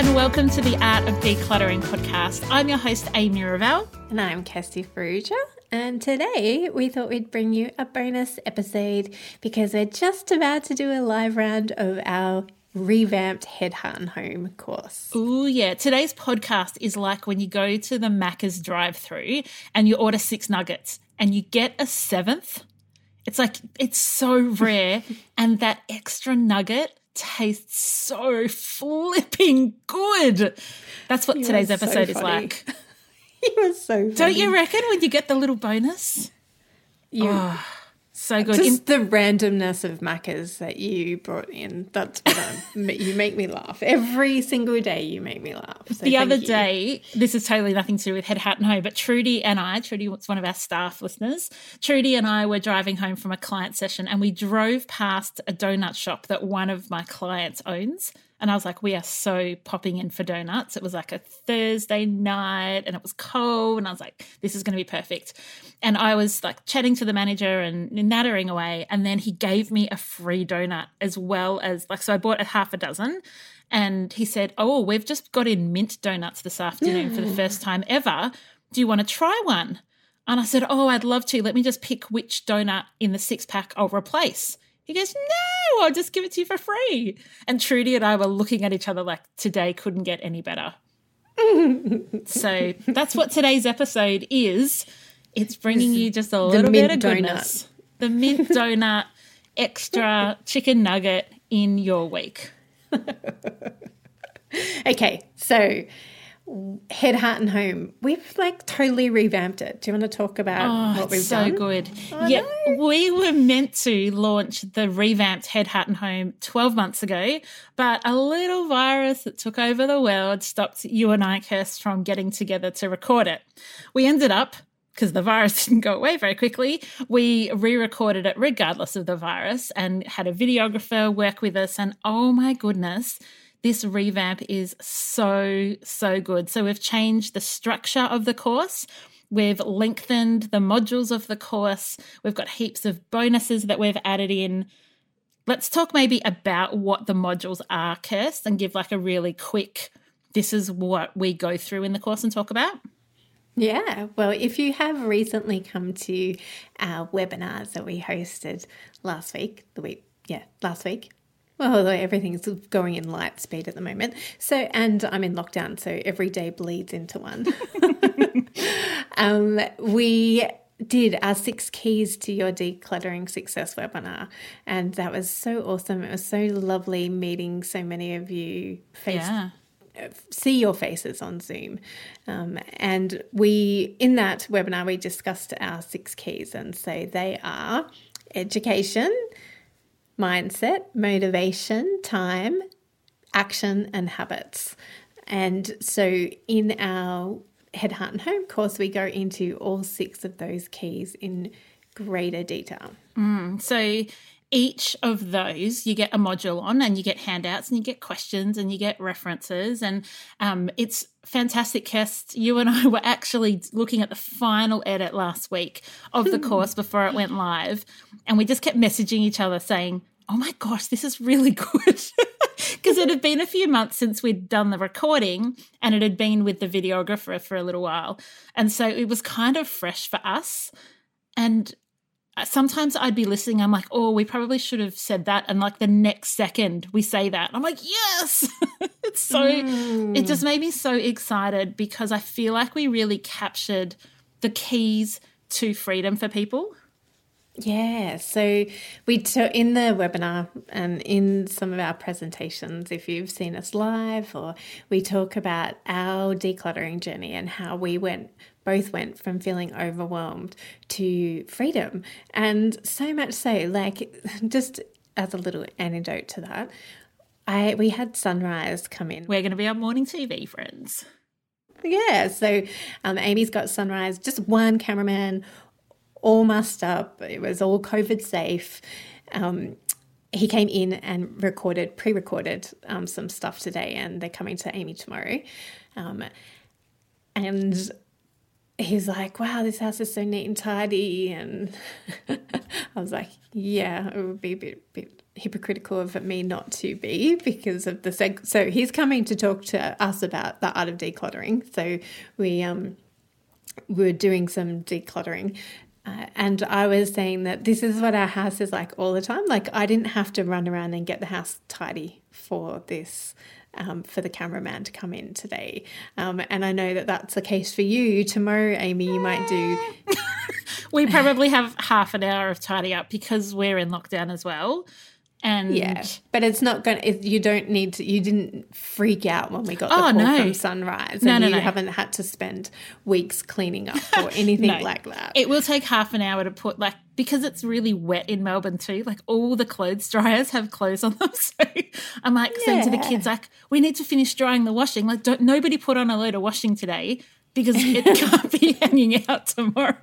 and welcome to the Art of Decluttering podcast. I'm your host, Amy Revell. And I'm Kirsty Farrugia. And today we thought we'd bring you a bonus episode because we're just about to do a live round of our revamped Head, Heart and Home course. Oh, yeah. Today's podcast is like when you go to the Macca's drive through and you order six nuggets and you get a seventh. It's like, it's so rare. and that extra nugget tastes so flipping good. That's what You today's so episode is like. you were so Don't you reckon when you get the little bonus? You, Oh, so good. just the randomness of Macca's that you brought in. That's what I'm, you make me laugh. Every single day you make me laugh. So the other you. day, this is totally nothing to do with Head, Heart, and Home, but Trudy and I, Trudy was one of our staff listeners, Trudy and I were driving home from a client session and we drove past a donut shop that one of my clients owns. And I was like, we are so popping in for donuts. It was like a Thursday night and it was cold. And I was like, this is going to be perfect. And I was like chatting to the manager and nattering away. And then he gave me a free donut as well as, like, so I bought a half a dozen. And he said, Oh, we've just got in mint donuts this afternoon for the hmm. first time ever. Do you want to try one? And I said, Oh, I'd love to. Let me just pick which donut in the six pack I'll replace. He goes, No, I'll just give it to you for free. And Trudy and I were looking at each other like today couldn't get any better. so that's what today's episode is. It's bringing you just a little bit of mint donut. goodness. The mint donut, extra chicken nugget in your week. Okay, so Head, Heart and Home. We've like totally revamped it. Do you want to talk about Oh, what we've so done? good. yeah, we were meant to launch the revamped Head, Heart and Home 12 months ago, but a little virus that took over the world stopped you and I, Kirst, from getting together to record it. We ended up, because the virus didn't go away very quickly, we re recorded it regardless of the virus and had a videographer work with us. And oh my goodness, this revamp is so, so good. So we've changed the structure of the course. We've lengthened the modules of the course. We've got heaps of bonuses that we've added in. Let's talk maybe about what the modules are, Kirst, and give like a really quick this is what we go through in the course and talk about. Yeah, well, if you have recently come to our webinars that we hosted last week, the week, yeah, last week. Well, although everything's going in light speed at the moment. So, and I'm in lockdown, so every day bleeds into one. um, we did our six keys to your decluttering success webinar, and that was so awesome. It was so lovely meeting so many of you face Yeah. see your faces on Zoom. Um, and we, in that webinar, we discussed our six keys. And so they are education, mindset, motivation, time, action, and habits. And so in our Head, Heart, and Home course, we go into all six of those keys in greater detail. So each of those you get a module on and you get handouts and you get questions and you get references and um, it's fantastic Kirst you and i were actually looking at the final edit last week of the course before it went live and we just kept messaging each other saying oh my gosh this is really good because it had been a few months since we'd done the recording and it had been with the videographer for a little while and so it was kind of fresh for us and uh, sometimes I'd be listening. I'm like, oh, we probably should have said that. And like the next second we say that. I'm like, yes. it's so, it just mm. made me so excited because I feel like we really captured the keys to freedom for people. Yeah, so we took in the webinar and in some of our presentations, if you've seen us live, or we talk about our decluttering journey and how we went, both went from feeling overwhelmed to freedom. And so much so, like, just as a little anecdote to that, I we had Sunrise come in. We're going to be on morning TV, friends. Yeah, so um, Amy's got Sunrise, just one cameraman, all mussed up. It was all COVID safe. Um, he came in and recorded, pre recorded um, some stuff today, and they're coming to Amy tomorrow. Um, and he's like, wow, this house is so neat and tidy. And I was like, yeah, it would be a bit, bit hypocritical of me not to be because of the seg- so he's coming to talk to us about the art of decluttering so we um we were doing some decluttering uh, and I was saying that this is what our house is like all the time. Like, I didn't have to run around and get the house tidy for this, um, for the cameraman to come in today. Um, and I know that that's the case for you. Tomorrow, Amy, you might do. we probably have half an hour of tidy up because we're in lockdown as well. And yeah, but it's not going to, you don't need to, you didn't freak out when we got the Oh, call no. from Sunrise. No, and no, you no. haven't had to spend weeks cleaning up or anything No. like that. It will take half an hour to put like because it's really wet in Melbourne too. Like all the clothes dryers have clothes on them, so I'm like saying to the kids like, "We need to finish drying the washing. Like, don't nobody put on a load of washing today because it can't be hanging out tomorrow."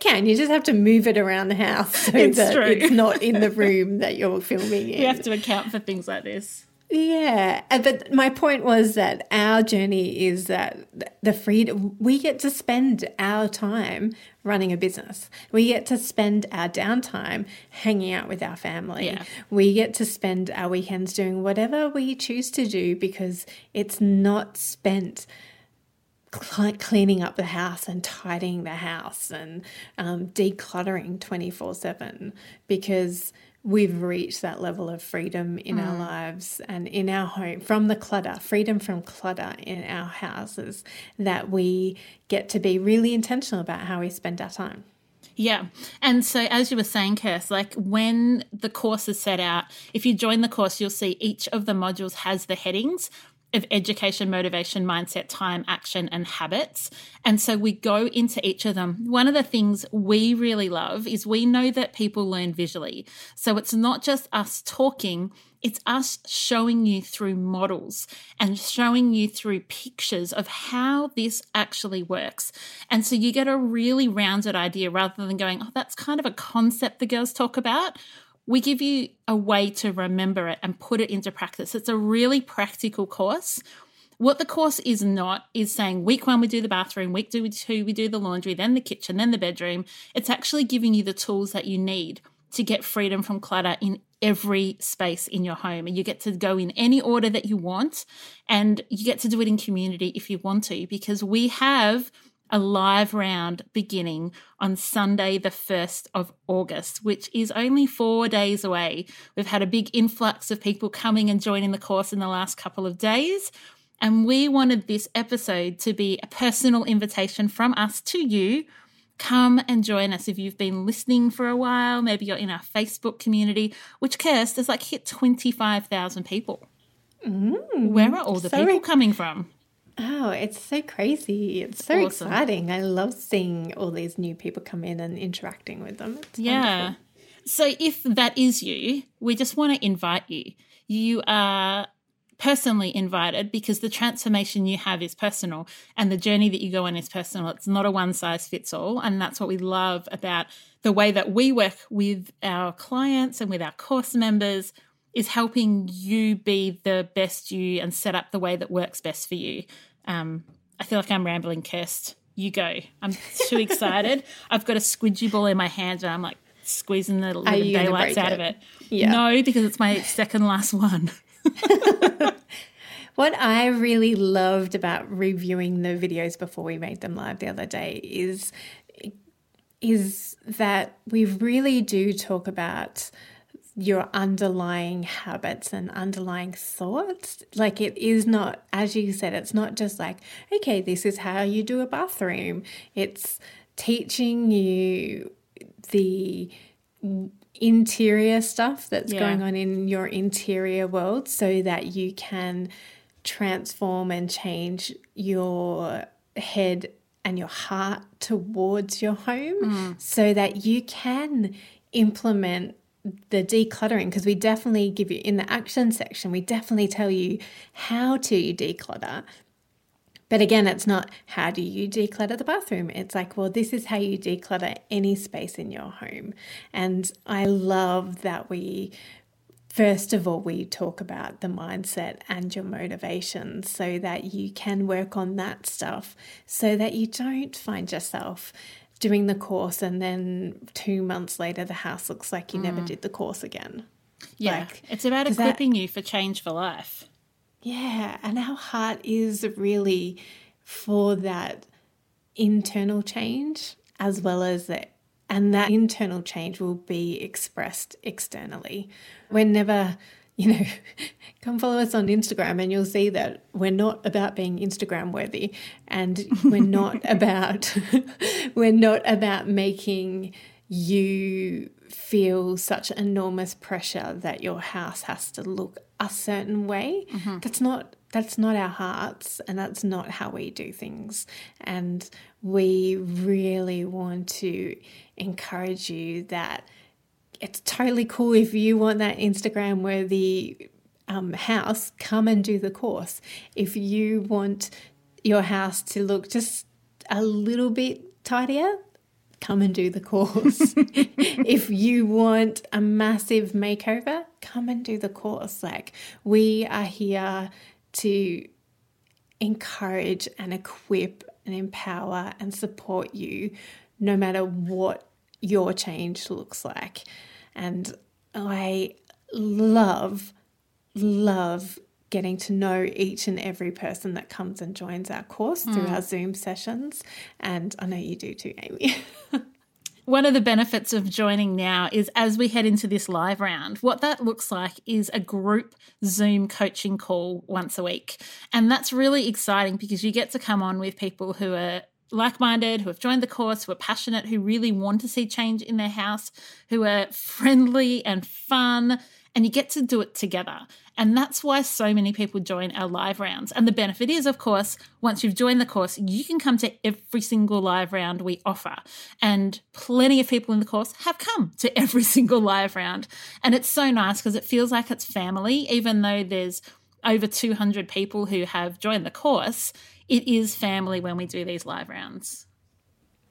Can. You just have to move it around the house so It's that true. it's not in the room that you're filming in. you have to account for things like this. Yeah, uh, but my point was that our journey is that the freedom we get to spend our time running a business. We get to spend our downtime hanging out with our family. Yeah. We get to spend our weekends doing whatever we choose to do because it's not spent cleaning up the house and tidying the house and um, decluttering 24 7 because we've reached that level of freedom in our lives and in our home from the clutter, freedom from clutter in our houses, that we get to be really intentional about how we spend our time. Yeah. And so, as you were saying, Kirst, like when the course is set out, if you join the course, you'll see each of the modules has the headings of education, motivation, mindset, time, action, and habits. And so we go into each of them. One of the things we really love is we know that people learn visually. So it's not just us talking, it's us showing you through models and showing you through pictures of how this actually works. And so you get a really rounded idea rather than going, oh, that's kind of a concept the girls talk about. We give you a way to remember it and put it into practice. It's a really practical course. What the course is not is saying week one we do the bathroom, week two we do the laundry, then the kitchen, then the bedroom. It's actually giving you the tools that you need to get freedom from clutter in every space in your home. And you get to go in any order that you want, and you get to do it in community if you want to, because we have a live round beginning on Sunday, the 1st of August, which is only four days away. We've had a big influx of people coming and joining the course in the last couple of days. And we wanted this episode to be a personal invitation from us to you. Come and join us if you've been listening for a while. Maybe you're in our Facebook community, which Kirst has like hit 25,000 people. Mm. Where are all the so people coming from? Oh, it's so crazy. It's so Awesome. exciting. I love seeing all these new people come in and interacting with them. It's Yeah. wonderful. So if that is you, we just want to invite you. You are personally invited because the transformation you have is personal and the journey that you go on is personal. It's not a one size fits all. And that's what we love about the way that we work with our clients and with our course members is helping you be the best you and set up the way that works best for you. Um, I feel like I'm rambling, Kirst. You go. I'm too excited. I've got a squidgy ball in my hand and I'm like squeezing the living gonna daylights out of it? it. Yeah. No, because it's my second last one. What I really loved about reviewing the videos before we made them live the other day is is that we really do talk about your underlying habits and underlying thoughts. Like it is not, as you said, it's not just like, okay, this is how you do a bathroom. It's teaching you the interior stuff that's Yeah. going on in your interior world so that you can transform and change your head and your heart towards your home mm. so that you can implement the decluttering because we definitely give you in the action section we definitely tell you how to declutter but again, it's not how do you declutter the bathroom? It's like, well, this is how you declutter any space in your home. And I love that we, first of all, we talk about the mindset and your motivation so that you can work on that stuff so that you don't find yourself doing the course and then two months later the house looks like you mm. never did the course again. Yeah. Like, it's about equipping that, you for change for life. Yeah. And our heart is really for that internal change as well as that and that internal change will be expressed externally. We're never you know, come follow us on Instagram and you'll see that we're not about being Instagram worthy and we're not about we're not about making you feel such enormous pressure that your house has to look a certain way. Mm-hmm. That's not that's not our hearts and that's not how we do things. And we really want to encourage you that it's totally cool if you want that Instagram worthy um, house, come and do the course. If you want your house to look just a little bit tidier, come and do the course. if you want a massive makeover, come and do the course. Like, we are here to encourage and equip and empower and support you no matter what your change looks like. And I love, love getting to know each and every person that comes and joins our course mm. through our Zoom sessions. And I know you do too, Amy. One of the benefits of joining now is as we head into this live round, what that looks like is a group Zoom coaching call once a week. And that's really exciting because you get to come on with people who are like minded, who have joined the course, who are passionate, who really want to see change in their house, who are friendly and fun, and you get to do it together. And that's why so many people join our live rounds. And the benefit is, of course, once you've joined the course, you can come to every single live round we offer. And plenty of people in the course have come to every single live round. And it's so nice because it feels like it's family, even though there's over 200 people who have joined the course it is family when we do these live rounds.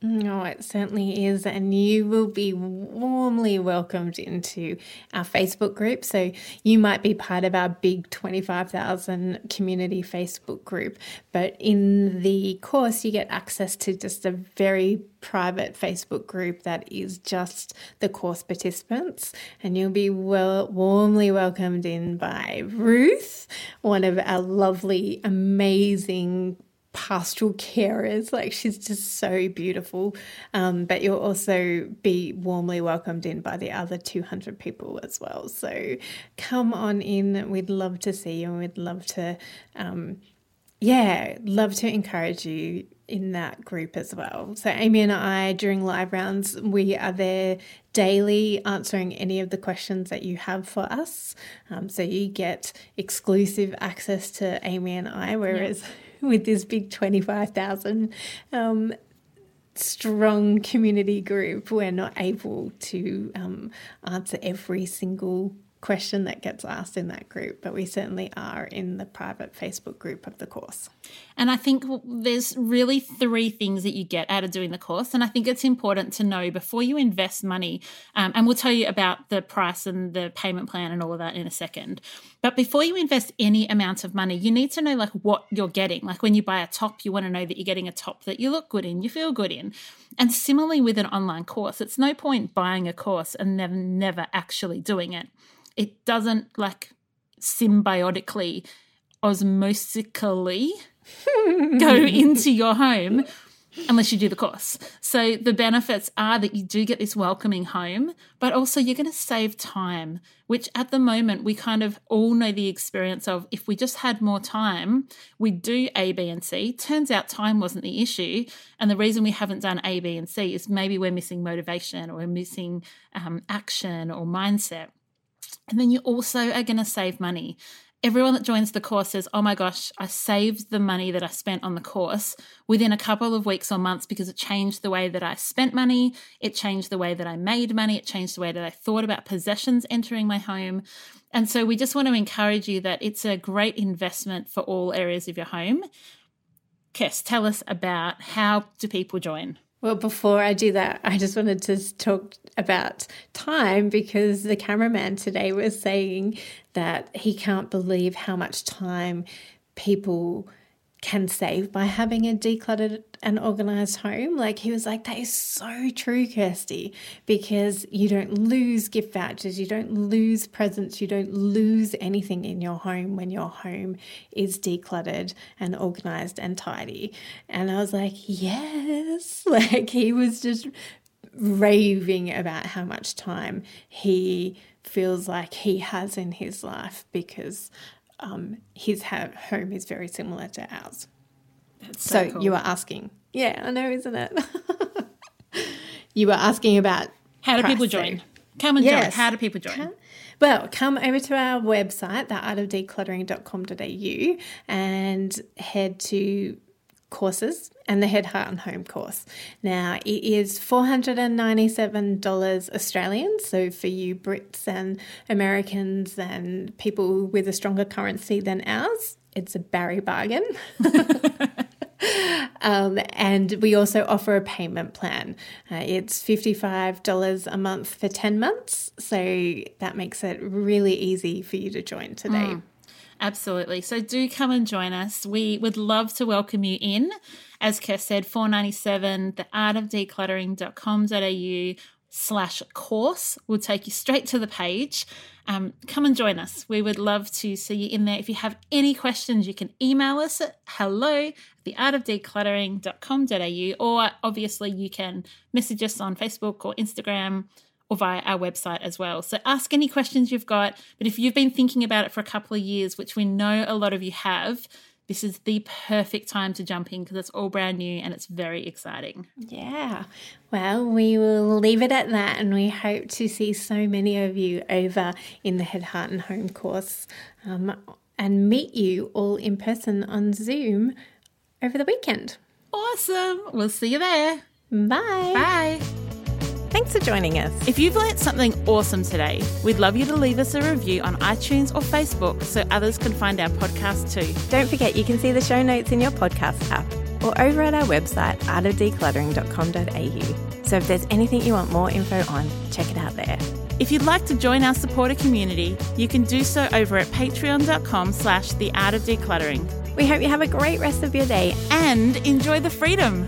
No, it certainly is. And you will be warmly welcomed into our Facebook group. So you might be part of our big 25,000 community Facebook group. But in the course, you get access to just a very private Facebook group that is just the course participants. And you'll be well, warmly welcomed in by Ruth, one of our lovely, amazing pastoral carers. Like she's just so beautiful. Um, but you'll also be warmly welcomed in by the other 200 people as well. So come on in. We'd love to see you and we'd love to, um, yeah, love to encourage you in that group as well. So Amy and I during live rounds, we are there daily answering any of the questions that you have for us. Um, so you get exclusive access to Amy and I, whereas yeah with this big 25,000 um, strong community group, we're not able to um, answer every single question that gets asked in that group, but we certainly are in the private Facebook group of the course. And I think there's really three things that you get out of doing the course. And I think it's important to know before you invest money, um, and we'll tell you about the price and the payment plan and all of that in a second. But before you invest any amount of money, you need to know like what you're getting. Like when you buy a top, you want to know that you're getting a top that you look good in, you feel good in. And similarly with an online course, it's no point buying a course and never never actually doing it it doesn't like symbiotically, osmosically go into your home unless you do the course. So the benefits are that you do get this welcoming home, but also you're going to save time, which at the moment we kind of all know the experience of if we just had more time, we do A, B, and C. Turns out time wasn't the issue. And the reason we haven't done A, B, and C is maybe we're missing motivation or we're missing um, action or mindset. And then you also are going to save money. Everyone that joins the course says, Oh my gosh, I saved the money that I spent on the course within a couple of weeks or months because it changed the way that I spent money. It changed the way that I made money. It changed the way that I thought about possessions entering my home. And so we just want to encourage you that it's a great investment for all areas of your home. Kes, tell us about how do people join? Well, before I do that, I just wanted to talk about time because the cameraman today was saying that he can't believe how much time people can save by having a decluttered and organized home. Like he was like, that is so true, Kirsty, because you don't lose gift vouchers, you don't lose presents, you don't lose anything in your home when your home is decluttered and organized and tidy. And I was like, yes. Like he was just raving about how much time he feels like he has in his life because um, his ha- home is very similar to ours. That's So, so, cool. you were asking, yeah, I know, isn't it? you were asking about How do people join? Come and join. How do people join? Well, come over to our website, theartofdecluttering.com.au, and head to courses and the Head, Heart and Home course. Now, it is $497 Australian. So, for you Brits and Americans and people with a stronger currency than ours, it's a Barry bargain. Um, and we also offer a payment plan. Uh, it's $55 a month for 10 months. So that makes it really easy for you to join today. Absolutely. So do come and join us. We would love to welcome you in. As Kirst said, 497 theartofdecluttering.com.au slash course will take you straight to the page. Um, come and join us. We would love to see you in there. If you have any questions, you can email us at hello theartofdecluttering.com.au or obviously you can message us on Facebook or Instagram or via our website as well. So ask any questions you've got. But if you've been thinking about it for a couple of years, which we know a lot of you have, this is the perfect time to jump in because it's all brand new and it's very exciting. Yeah. Well, we will leave it at that. And we hope to see so many of you over in the Head, Heart and Home course um, and meet you all in person on Zoom over the weekend. Awesome. We'll see you there. Bye. Bye. Thanks for joining us. If you've learnt something awesome today, we'd love you to leave us a review on iTunes or Facebook so others can find our podcast too. Don't forget you can see the show notes in your podcast app or over at our website artofdecluttering.com.au. So if there's anything you want more info on, check it out there. If you'd like to join our supporter community, you can do so over at patreon.com slash the art of decluttering We hope you have a great rest of your day. and enjoy the freedom.